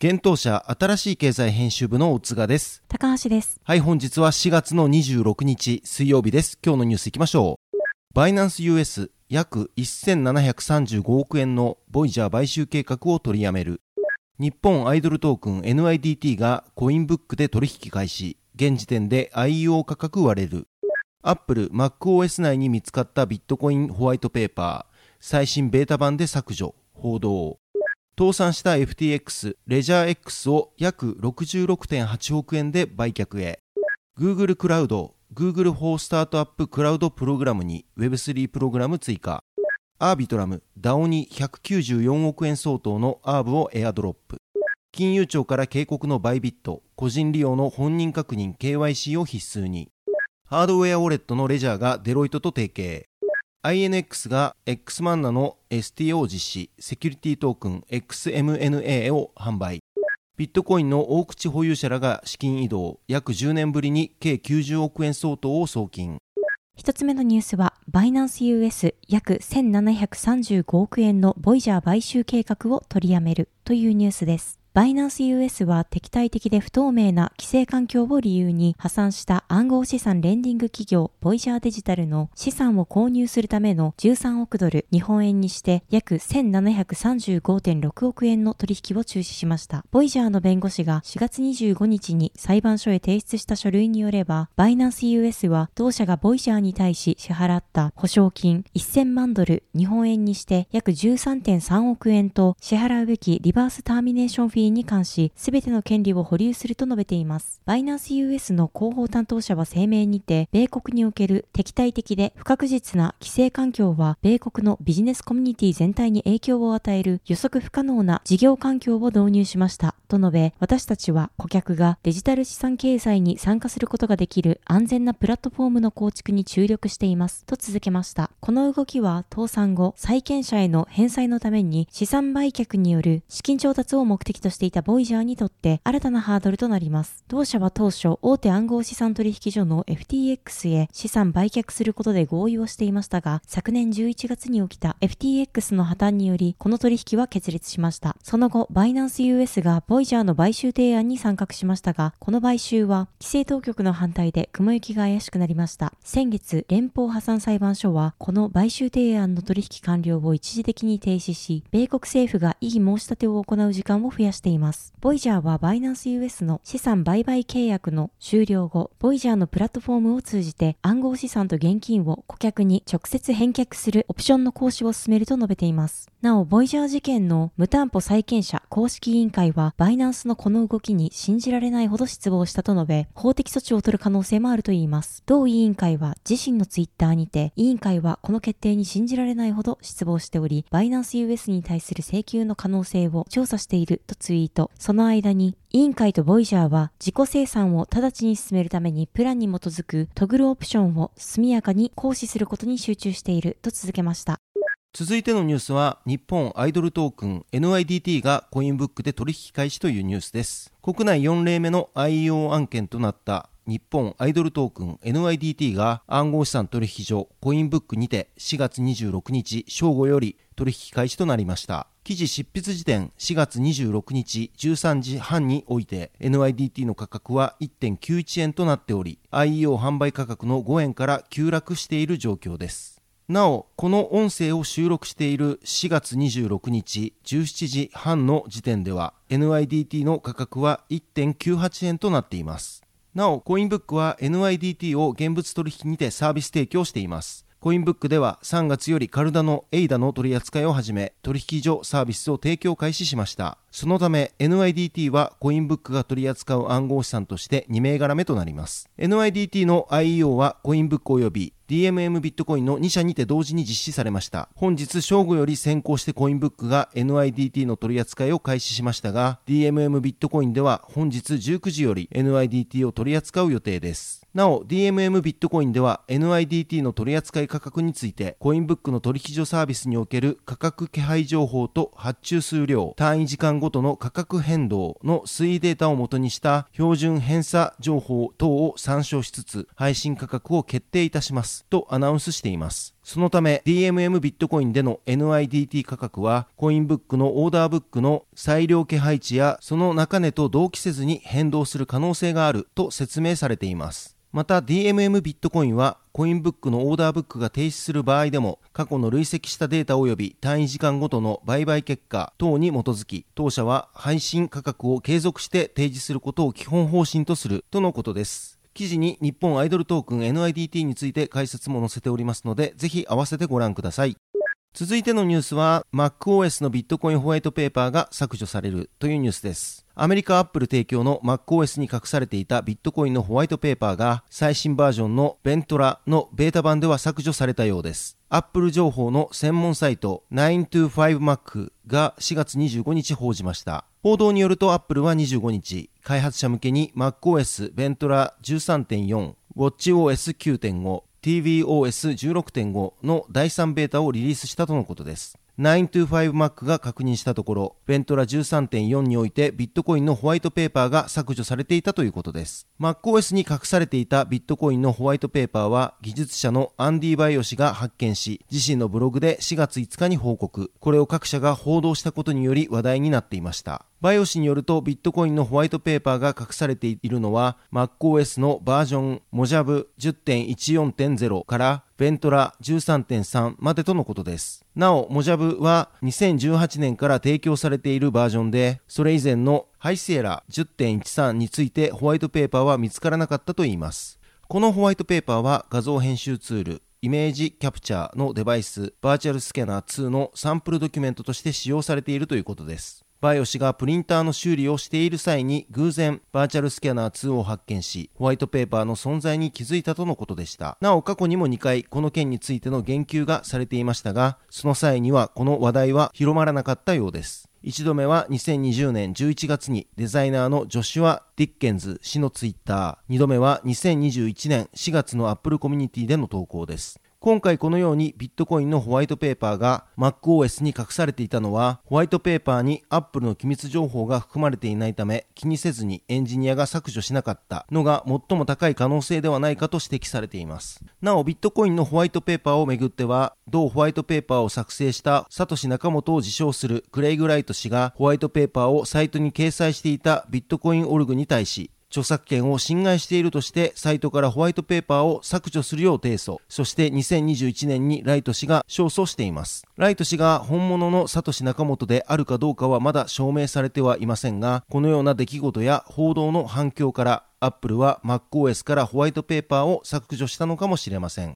現当社新しい経済編集部のおつがです。高橋です。はい、本日は4月の26日水曜日です。今日のニュースいきましょう。バイナンス US 約1735億円のボイジャー買収計画を取りやめる。日本アイドルトークン NIDT がコインブックで取引開始。現時点で IEO 価格割れる。アップル MacOS 内に見つかったビットコインホワイトペーパー。最新ベータ版で削除。報道。倒産した FTX レジャー X を約66.8億円で売却へ。Google クラウド Google フォースタートアップクラウドプログラムに Web3 プログラム追加。アービトラム DAO に194億円相当のアーブをエアドロップ。金融庁から警告のバイビット、個人利用の本人確認 KYC を必須に。ハードウェアウォレットのレジャーがデロイトと提携。INX が X マンナの STO を実施、セキュリティトークン XMNA を販売。ビットコインの大口保有者らが資金移動、約10年ぶりに計90億円相当を送金。一つ目のニュースは、バイナンス US 約1735億円のボイジャー買収計画を取りやめるというニュースです。バイナンス US は敵対的で不透明な規制環境を理由に破産した暗号資産レンディング企業ボイジャーデジタルの資産を購入するための13億ドル、日本円にして約1735.6億円の取引を中止しました。ボイジャーの弁護士が4月25日に裁判所へ提出した書類によれば、バイナンス US は同社がボイジャーに対し支払った保証金1000万ドル、日本円にして約13.3億円と支払うべきリバースターミネーションフィーに関し、すべての権利を保留すると述べています。バイナンス US の広報担当者は声明にて、米国における敵対的で不確実な規制環境は、米国のビジネスコミュニティ全体に影響を与える予測不可能な事業環境を導入しました。と述べ、私たちは顧客がデジタル資産経済に参加することができる安全なプラットフォームの構築に注力しています。と続けました。この動きは倒産後、債権者への返済のために資産売却による資金調達を目的としていたボイジャーにとって新たなハードルとなります。同社は当初、大手暗号資産取引所の FTX へ資産売却することで合意をしていましたが、昨年11月に起きた FTX の破綻により、この取引は決裂しました。その後、バイナンス US がボボイジャーの買収提案に参画しましたが、この買収は規制当局の反対で雲行きが怪しくなりました。先月、連邦破産裁判所は、この買収提案の取引完了を一時的に停止し、米国政府が異議申し立てを行う時間を増やしています。ボイジャーはバイナンス US の資産売買契約の終了後、ボイジャーのプラットフォームを通じて暗号資産と現金を顧客に直接返却するオプションの行使を進めると述べています。なお、ボイジャー事件の無担保債権者公式委員会は、バイナンスのこの動きに信じられないほど失望したと述べ、法的措置を取る可能性もあるといいます。同委員会は自身のツイッターにて、委員会はこの決定に信じられないほど失望しており、バイナンス US に対する請求の可能性を調査しているとツイート。その間に、委員会とボイジャーは自己生産を直ちに進めるためにプランに基づくトグルオプションを速やかに行使することに集中していると続けました。続いてのニュースは日本アイドルトークン NIDT がコインブックで取引開始というニュースです。国内4例目の IEO 案件となった日本アイドルトークン NIDT が暗号資産取引所コインブックにて4月26日正午より取引開始となりました。記事執筆時点4月26日13時半において NIDT の価格は1.91円となっており IEO 販売価格の5円から急落している状況です。なお、この音声を収録している4月26日17時半の時点では NIDT の価格は1.98円となっています。なお、コインブックは NIDT を現物取引にてサービス提供しています。コインブックでは3月よりカルダのエイダの取り扱いを始め、取引所サービスを提供開始しました。そのため NIDT はコインブックが取り扱う暗号資産として2銘柄目となります。NIDT の IEO はコインブック及び DMM ビットコインの2社にて同時に実施されました。本日正午より先行してコインブックが NIDT の取り扱いを開始しましたが、DMM ビットコインでは本日19時より NIDT を取り扱う予定です。なお、DMM ビットコインでは NIDT の取扱い価格について、コインブックの取引所サービスにおける価格気配情報と発注数量、単位時間ごとの価格変動の推移データをもとにした標準偏差情報等を参照しつつ、配信価格を決定いたしますとアナウンスしています。そのため DMM ビットコインでの NIDT 価格はコインブックのオーダーブックの裁量気配置やその中値と同期せずに変動する可能性があると説明されています。また DMM ビットコインはコインブックのオーダーブックが停止する場合でも過去の累積したデータ及び単位時間ごとの売買結果等に基づき当社は配信価格を継続して提示することを基本方針とするとのことです記事に日本アイドルトークン NIDT について解説も載せておりますのでぜひ合わせてご覧ください。続いてのニュースは MacOS のビットコインホワイトペーパーが削除されるというニュースですアメリカアップル提供の MacOS に隠されていたビットコインのホワイトペーパーが最新バージョンのベントラのベータ版では削除されたようです。アップル情報の専門サイト 925Mac が4月25日報じました。報道によるとアップルは25日、開発者向けに MacOS ベントラ13.4、WatchOS9.5、tvOS16.5 の第3ベータをリリースしたとのことです。925Mac が確認したところ、ベントラ13.4においてビットコインのホワイトペーパーが削除されていたということです。MacOS に隠されていたビットコインのホワイトペーパーは技術者のアンディ・バイオ氏が発見し、自身のブログで4月5日に報告。これを各社が報道したことにより話題になっていました。バイオ氏によるとビットコインのホワイトペーパーが隠されているのは MacOS のバージョンモジャブ10.14.0からベントラ13.3までとのことです。なお、モジャブは2018年から提供されているバージョンで、それ以前のハイシエラ10.13についてホワイトペーパーは見つからなかったといいます。このホワイトペーパーは画像編集ツール、イメージキャプチャーのデバイス、バーチャルスキャナー2のサンプルドキュメントとして使用されているということです。バイオ氏がプリンターの修理をしている際に偶然バーチャルスキャナー2を発見し、ホワイトペーパーの存在に気づいたとのことでした。なお過去にも2回この件についての言及がされていましたが、その際にはこの話題は広まらなかったようです。一度目は2020年11月にデザイナーのジョシュア・ディッケンズ氏のツイッター、二度目は2021年4月のアップルコミュニティでの投稿です。今回このようにビットコインのホワイトペーパーが MacOS に隠されていたのはホワイトペーパーに Apple の機密情報が含まれていないため気にせずにエンジニアが削除しなかったのが最も高い可能性ではないかと指摘されています。なおビットコインのホワイトペーパーをめぐっては同ホワイトペーパーを作成したサトシ・ナカモトを自称するクレイグ・ライト氏がホワイトペーパーをサイトに掲載していたビットコインオルグに対し著作権を侵害しているとしてサイトからホワイトペーパーを削除するよう提訴。そして2021年にライト氏が勝訴しています。ライト氏が本物のサトシ仲本であるかどうかはまだ証明されてはいませんがこのような出来事や報道の反響からアップルは MacOS からホワイトペーパーを削除したのかもしれません。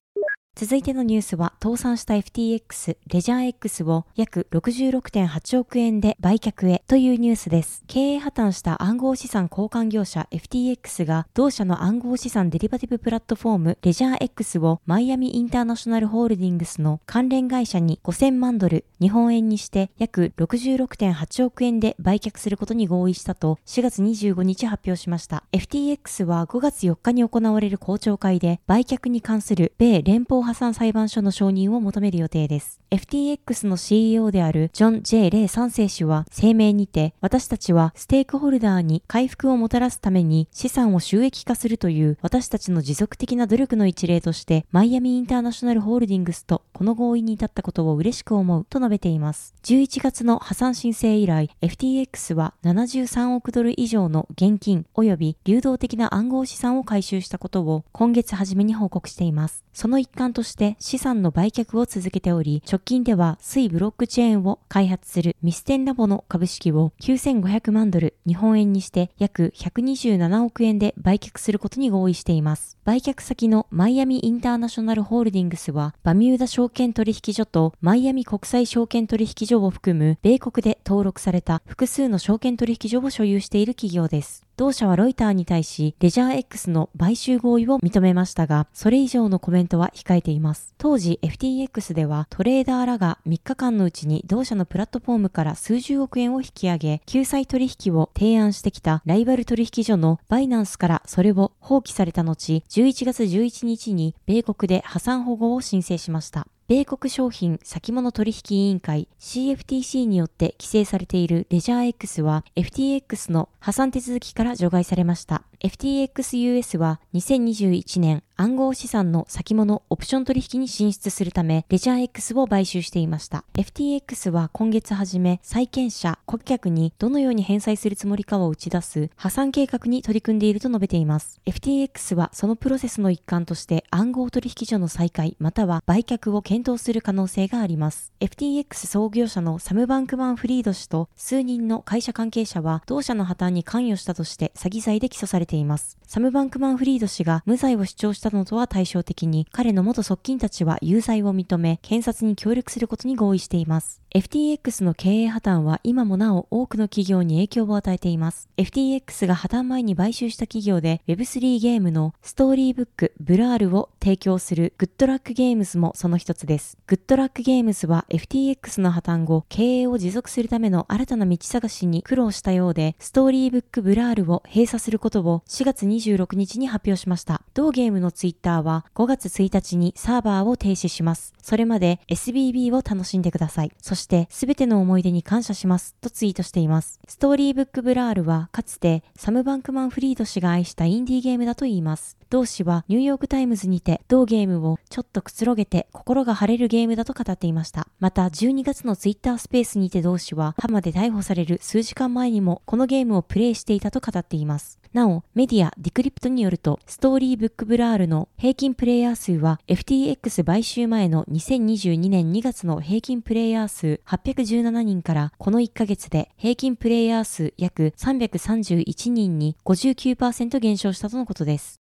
続いてのニュースは、倒産した FTX、レジャー X を約66.8億円で売却へというニュースです。経営破綻した暗号資産交換業者 FTX が同社の暗号資産デリバティブプラットフォームレジャー X をマイアミインターナショナルホールディングスの関連会社に5000万ドル、日本円にして約66.8億円で売却することに合意したと4月25日発表しました。FTX は5月4日に行われる公聴会で売却に関する米連邦破産裁判所の承認を求める予定です。FTX の CEO であるジョン・ J・ レイ3世氏は声明にて、私たちはステークホルダーに回復をもたらすために資産を収益化するという私たちの持続的な努力の一例として、マイアミインターナショナルホールディングスとこの合意に至ったことを嬉しく思うと述べています。11月の破産申請以来、FTX は73億ドル以上の現金及び流動的な暗号資産を回収したことを今月初めに報告しています。その一環として資産の売却を続けており、直近では水ブロックチェーンを開発するミステンラボの株式を9500万ドル、日本円にして約127億円で売却することに合意しています。売却先のマイアミインターナショナルホールディングスは、バミューダ証券取引所とマイアミ国際証券取引所を含む米国で登録された複数の証券取引所を所有している企業です。同社はロイターに対し、レジャー X の買収合意を認めましたが、それ以上のコメントは控えています。当時 FTX ではトレーダーらが3日間のうちに同社のプラットフォームから数十億円を引き上げ、救済取引を提案してきたライバル取引所のバイナンスからそれを放棄された後、11月11日に米国で破産保護を申請しました。米国商品先物取引委員会 CFTC によって規制されているレジャー X は FTX の破産手続きから除外されました。FTXUS は2021年暗号資産の先物オプション取引に進出するためレジャー X を買収していました。FTX は今月初め債権者、顧客にどのように返済するつもりかを打ち出す破産計画に取り組んでいると述べています。FTX はそのプロセスの一環として暗号取引所の再開または売却を検討する可能性があります。FTX 創業者のサム・バンクマン・フリード氏と数人の会社関係者は同社の破綻に関与したとして詐欺罪で起訴されています。サム・バンクマン・フリード氏が無罪を主張したのとは対照的に、彼の元側近たちは有罪を認め、検察に協力することに合意しています。FTX の経営破綻は今もなお多くの企業に影響を与えています。FTX が破綻前に買収した企業で Web3 ゲームのストーリーブックブラールを提供するグッドラックゲームズもその一つです。グッドラックゲームズは FTX の破綻後、経営を持続するための新たな道探しに苦労したようで、ストーリーブックブラールを閉鎖することを4月26日に発表しました。同ゲームのツイッターは5月1日にサーバーを停止します。それまで SBB を楽しんでください。そしてすべての思い出に感謝しますとツイートしています。ストーリーブックブラールはかつてサム・バンクマン・フリード氏が愛したインディーゲームだと言います。同氏はニューヨークタイムズにて同ゲームをちょっとくつろげて心が晴れるゲームだと語っていました。また12月のツイッタースペースにて同氏はバハマで逮捕される数時間前にもこのゲームをプレイしていたと語っています。なお、メディア、ディクリプトによると、ストーリーブックブラールの平均プレイヤー数は FTX 買収前の2022年2月の平均プレイヤー数817人からこの1ヶ月で平均プレイヤー数約331人に59%減少したとのことです。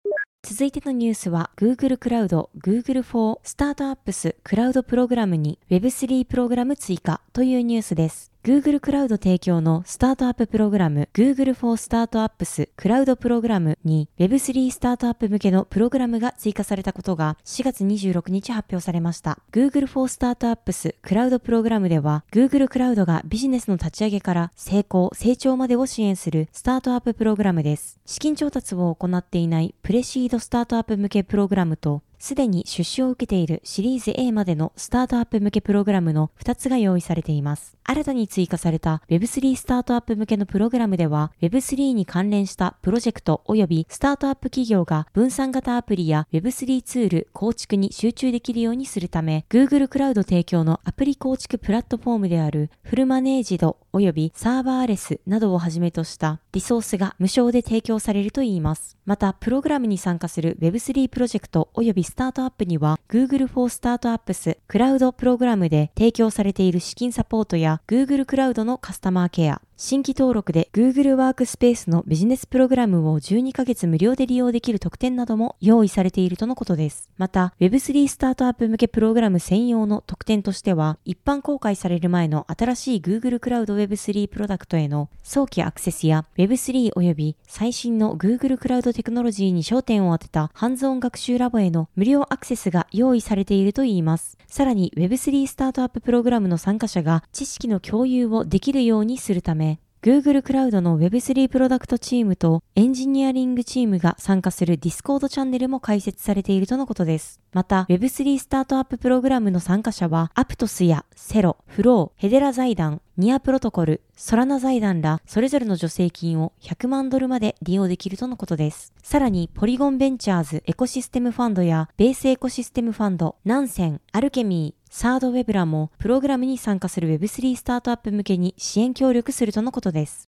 続いてのニュースは Google クラウド Google for Startups クラウドプログラムに Web3 プログラム追加というニュースです。Google クラウド提供のスタートアッププログラム Google for Startups クラウドプログラムに Web3 スタートアップ向けのプログラムが追加されたことが4月26日発表されました。Google for Startups クラウドプログラムでは Google クラウドがビジネスの立ち上げから成功、成長までを支援するスタートアッププログラムです。資金調達を行っていないプレシードスタートアップ向けプログラムとすでに出資を受けているシリーズ A までのスタートアップ向けプログラムの2つが用意されています。新たに追加された Web3 スタートアップ向けのプログラムでは Web3 に関連したプロジェクト及びスタートアップ企業が分散型アプリや Web3 ツール構築に集中できるようにするため Google クラウド提供のアプリ構築プラットフォームであるフルマネージド及びサーバーレスなどをはじめとしたリソースが無償で提供されるといいます。また、プログラムに参加する Web3 プロジェクト及びスタートアップには Google for Startups クラウドプログラムで提供されている資金サポートや Google クラウドのカスタマーケア、新規登録で Google ワークスペースのビジネスプログラムを12ヶ月無料で利用できる特典なども用意されているとのことです。また、Web3 スタートアップ向けプログラム専用の特典としては、一般公開される前の新しい Google クラウド Web3 プロダクトへの早期アクセスや Web3 及び最新の Google クラウドテクノロジーに焦点を当てたハンズオン学習ラボへの無料アクセスが用意されているといいます。さらに Web3 スタートアッププログラムの参加者が知識の共有をできるようにするため、Google クラウドの Web3 プロダクトチームとエンジニアリングチームが参加する Discord チャンネルも開設されているとのことです。また Web3 スタートアッププログラムの参加者はアプトスやセロ、フロー、ヘデラ財団、ニアプロトコル、ソラナ財団らそれぞれの助成金を100万ドルまで利用できるとのことです。さらに、ポリゴンベンチャーズエコシステムファンドやベースエコシステムファンド、ナンセン、アルケミー、サードウェブらもプログラムに参加する Web3 スタートアップ向けに支援協力するとのことです。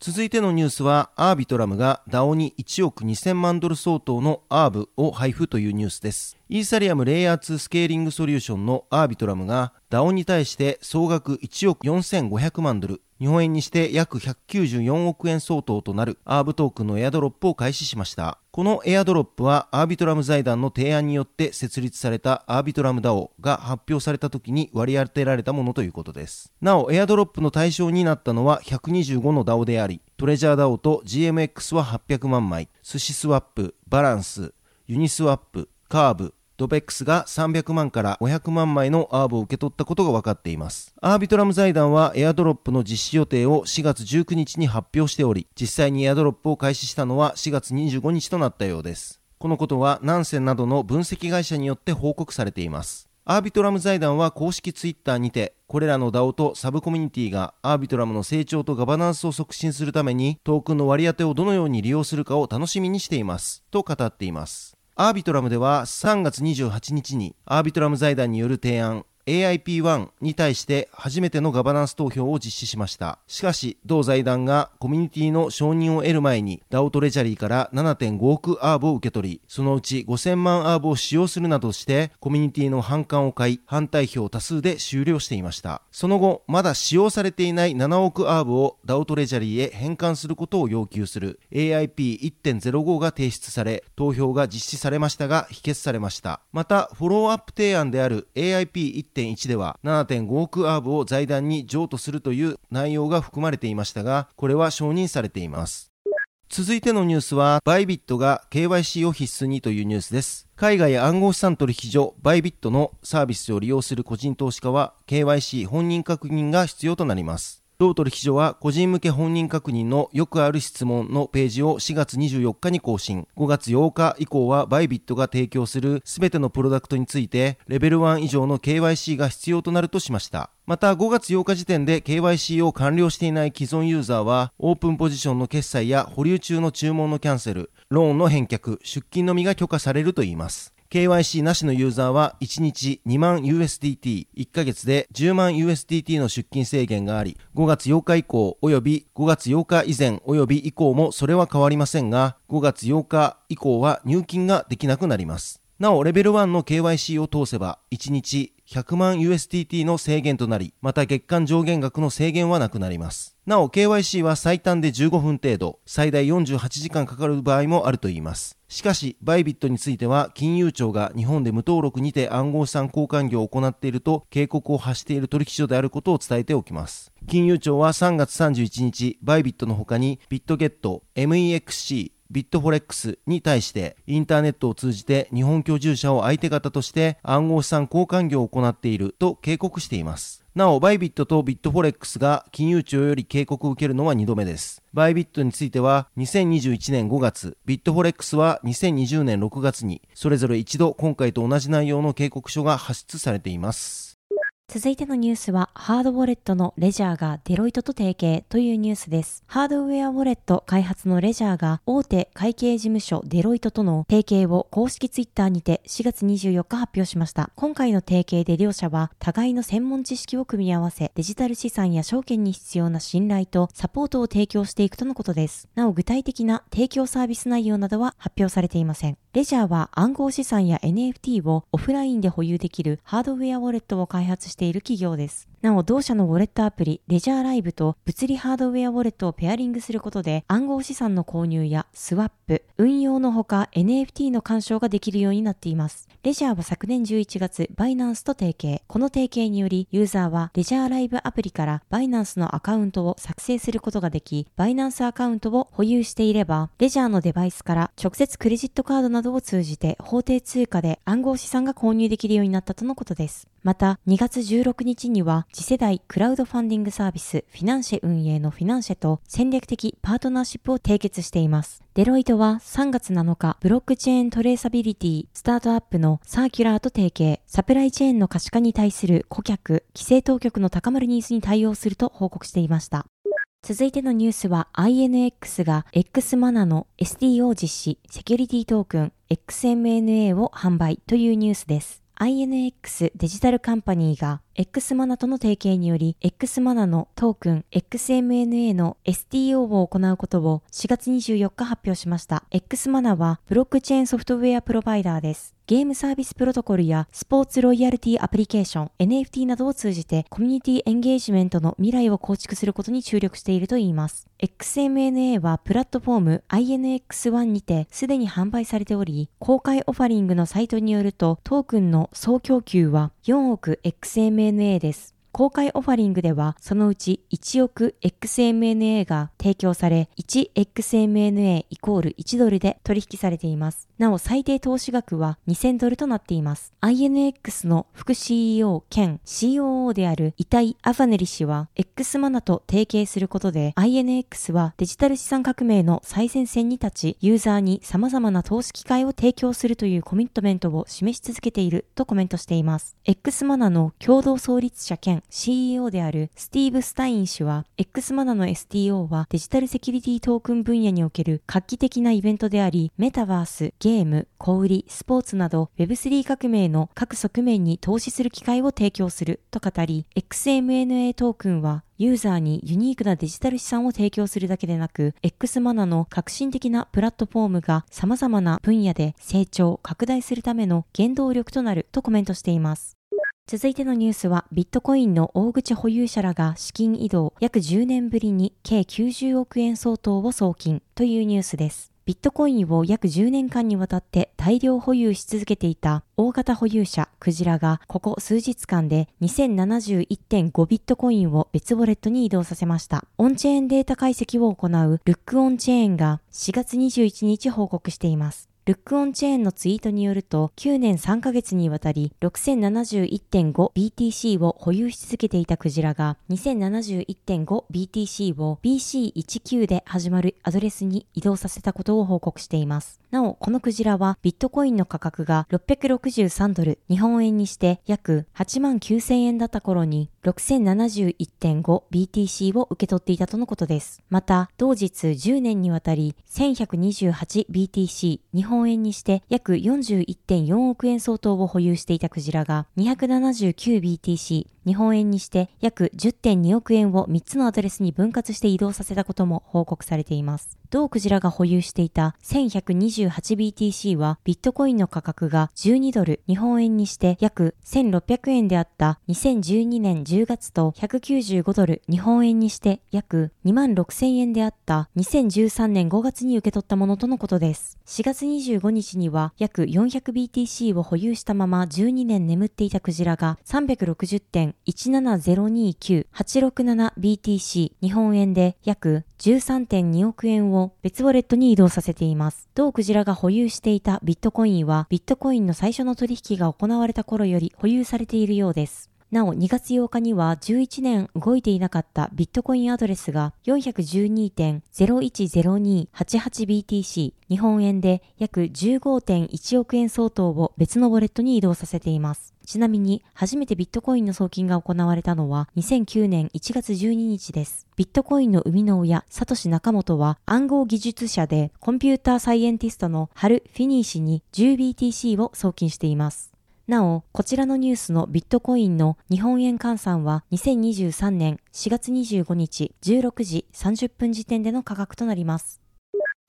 続いてのニュースは、アービトラムが DAO に1億2000万ドル相当のアーブを配布というニュースです。イーサリアムレイヤー2スケーリングソリューションのアービトラムが DAO に対して総額1億4500万ドル、日本円にして約194億円相当となるアーブトークンのエアドロップを開始しました。このエアドロップはアービトラム財団の提案によって設立されたアービトラム DAO が発表された時に割り当てられたものということです。なお、エアドロップの対象になったのは125の DAO であり、トレジャー DAO と GMX は800万枚、スシスワップ、バランサー、ユニスワップ、カーブ、ドペックスが300万から500万枚のアーブを受け取ったことが分かっています。アービトラム財団はエアドロップの実施予定を4月19日に発表しており、実際にエアドロップを開始したのは4月25日となったようです。このことはナンセンなどの分析会社によって報告されています。アービトラム財団は公式ツイッターにて、これらの DAO とサブコミュニティがアービトラムの成長とガバナンスを促進するためにトークンの割り当てをどのように利用するかを楽しみにしています。と語っています。アービトラムでは3月28日にアービトラム財団による提案。AIP1 に対して初めてのガバナンス投票を実施しました。しかし、同財団がコミュニティの承認を得る前に DAO トレジャリーから7.5億アーブを受け取り、そのうち5000万アーブを使用するなどしてコミュニティの反感を買い、反対票多数で終了していました。その後、まだ使用されていない7億アーブを DAO トレジャリーへ返還することを要求する AIP1.05 が提出され、投票が実施されましたが否決されました。また、フォローアップ提案である AIP1.05 1.1では7.5億アーブを財団に譲渡するという内容が含まれていましたが、これは承認されています。続いてのニュースは、バイビットが KYC を必須にというニュースです。海外暗号資産取引所バイビットのサービスを利用する個人投資家は KYC 本人確認が必要となります。同取引所は個人向け本人確認のよくある質問のページを4月24日に更新。5月8日以降はバイビットが提供するすべてのプロダクトについてレベル1以上の KYC が必要となるとしました。また5月8日時点で KYC を完了していない既存ユーザーはオープンポジションの決済や保留中の注文のキャンセル、ローンの返却、出金のみが許可されるといいます。KYC なしのユーザーは1日2万 USDT、1ヶ月で10万 USDT の出金制限があり、5月8日以降及び5月8日以前及び以降もそれは変わりませんが、5月8日以降は入金ができなくなります。なお、レベル1の KYC を通せば、1日100万 USDT の制限となり、また月間上限額の制限はなくなります。なお、KYC は最短で15分程度、最大48時間かかる場合もあるといいます。しかし、バイビットについては、金融庁が日本で無登録にて暗号資産交換業を行っていると警告を発している取引所であることを伝えておきます。金融庁は3月31日、バイビットの他に、ビットゲット、MEXC、ビットフォレックスに対してインターネットを通じて日本居住者を相手方として暗号資産交換業を行っていると警告しています。なお、バイビットとビットフォレックスが金融庁より警告を受けるのは2度目です。バイビットについては2021年5月、ビットフォレックスは2020年6月に、それぞれ一度今回と同じ内容の警告書が発出されています。続いてのニュースは、ハードウォレットのレジャーがデロイトと提携というニュースです。ハードウェアウォレット開発のレジャーが大手会計事務所デロイトとの提携を公式ツイッターにて4月24日発表しました。今回の提携で両社は互いの専門知識を組み合わせ、デジタル資産や証券に必要な信頼とサポートを提供していくとのことです。なお具体的な提供サービス内容などは発表されていません。レジャーは暗号資産や NFT をオフラインで保有できるハードウェアウォレットを開発している企業です。なお、同社のウォレットアプリ、レジャーライブと物理ハードウェアウォレットをペアリングすることで、暗号資産の購入やスワップ、運用のほか NFT の干渉ができるようになっています。レジャーは昨年11月、バイナンスと提携。この提携により、ユーザーはレジャーライブアプリからバイナンスのアカウントを作成することができ、バイナンスアカウントを保有していれば、レジャーのデバイスから直接クレジットカードなどを通じて法定通貨で暗号資産が購入できるようになったとのことです。また、2月16日には次世代クラウドファンディングサービスフィナンシェ運営のフィナンシェと戦略的パートナーシップを締結しています。デロイトは3月7日、ブロックチェーントレーサビリティスタートアップのサーキュラーと提携、サプライチェーンの可視化に対する顧客、規制当局の高まるニーズに対応すると報告していました。続いてのニュースは INX が X マナの SDO 実施セキュリティトークン XMNA を販売というニュースです。INX デジタルカンパニーが X マナとの提携により X マナのトークン XMNA の STO を行うことを4月24日発表しました。X マナはブロックチェーンソフトウェアプロバイダーです。ゲームサービスプロトコルやスポーツロイヤルティアプリケーション、NFT などを通じてコミュニティエンゲージメントの未来を構築することに注力しているといいます。XMNA はプラットフォーム INX1 にてすでに販売されており、公開オファリングのサイトによるとトークンの総供給は4億 XMNA DNA です。公開オファリングでは、そのうち1億 XMNA が提供され、1XMNA イコール1ドルで取引されています。なお、最低投資額は2000ドルとなっています。INX の副 CEO 兼 COO であるイタイ・アファネリ氏は、X マナと提携することで、INX はデジタル資産革命の最前線に立ち、ユーザーに様々な投資機会を提供するというコミットメントを示し続けているとコメントしています。X マナの共同創立者兼 CEO であるスティーブ・スタイン氏は、X マナの STO はデジタルセキュリティトークン分野における画期的なイベントであり、メタバース、ゲーム、小売、スポーツなど Web3 革命の各側面に投資する機会を提供すると語り、XMNA トークンはユーザーにユニークなデジタル資産を提供するだけでなく、X マナの革新的なプラットフォームが様々な分野で成長、拡大するための原動力となるとコメントしています。続いてのニュースは、ビットコインの大口保有者らが資金移動約10年ぶりに計90億円相当を送金というニュースです。ビットコインを約10年間にわたって大量保有し続けていた大型保有者クジラがここ数日間で2071.5ビットコインを別ウォレットに移動させました。オンチェーンデータ解析を行うルックオンチェーンが4月21日報告しています。ルックオンチェーンのツイートによると、9年3ヶ月にわたり 6071.5BTC を保有し続けていたクジラが 2071.5BTC を BC19 で始まるアドレスに移動させたことを報告しています。なお、このクジラはビットコインの価格が663ドル、日本円にして約8万9000円だった頃に 6071.5BTC を受け取っていたとのことです。また、同日10年にわたり 1128BTC 日本円にして約41.4億円相当を保有していたクジラが 279BTC 日本円にして約10.2億円を3つのアドレスに分割して移動させたことも報告されています。同クジラが保有していた 1128BTC はビットコインの価格が12ドル、日本円にして約1600円であった2012年10月と195ドル、日本円にして約2万6000円であった2013年5月に受け取ったものとのことです。4月25日には約 400BTC を保有したまま12年眠っていたクジラが 360.17029.867BTC 日本円で約13.2億円を別ウォレットに移動させています。同クジラが保有していたビットコインはビットコインの最初の取引が行われた頃より保有されているようです。なお2月8日には11年動いていなかったビットコインアドレスが 412.010288BTC 日本円で約15.1億円相当を別のウォレットに移動させています。ちなみに初めてビットコインの送金が行われたのは2009年1月12日です。ビットコインの生みの親、サトシナカモトは暗号技術者でコンピューターサイエンティストのハル・フィニー氏に 10BTC を送金しています。なお、こちらのニュースのビットコインの日本円換算は2023年4月25日16時30分時点での価格となります。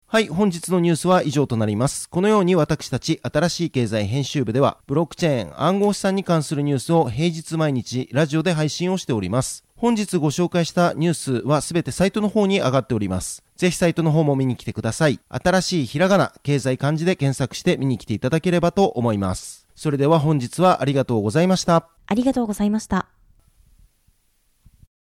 はい、本日のニュースは以上となります。このように私たち新しい経済編集部では、ブロックチェーン、暗号資産に関するニュースを平日毎日ラジオで配信をしております。本日ご紹介したニュースはすべてサイトの方に上がっております。ぜひサイトの方も見に来てください。新しいひらがな、経済漢字で検索して見に来ていただければと思います。それでは本日はありがとうございました。ありがとうございました。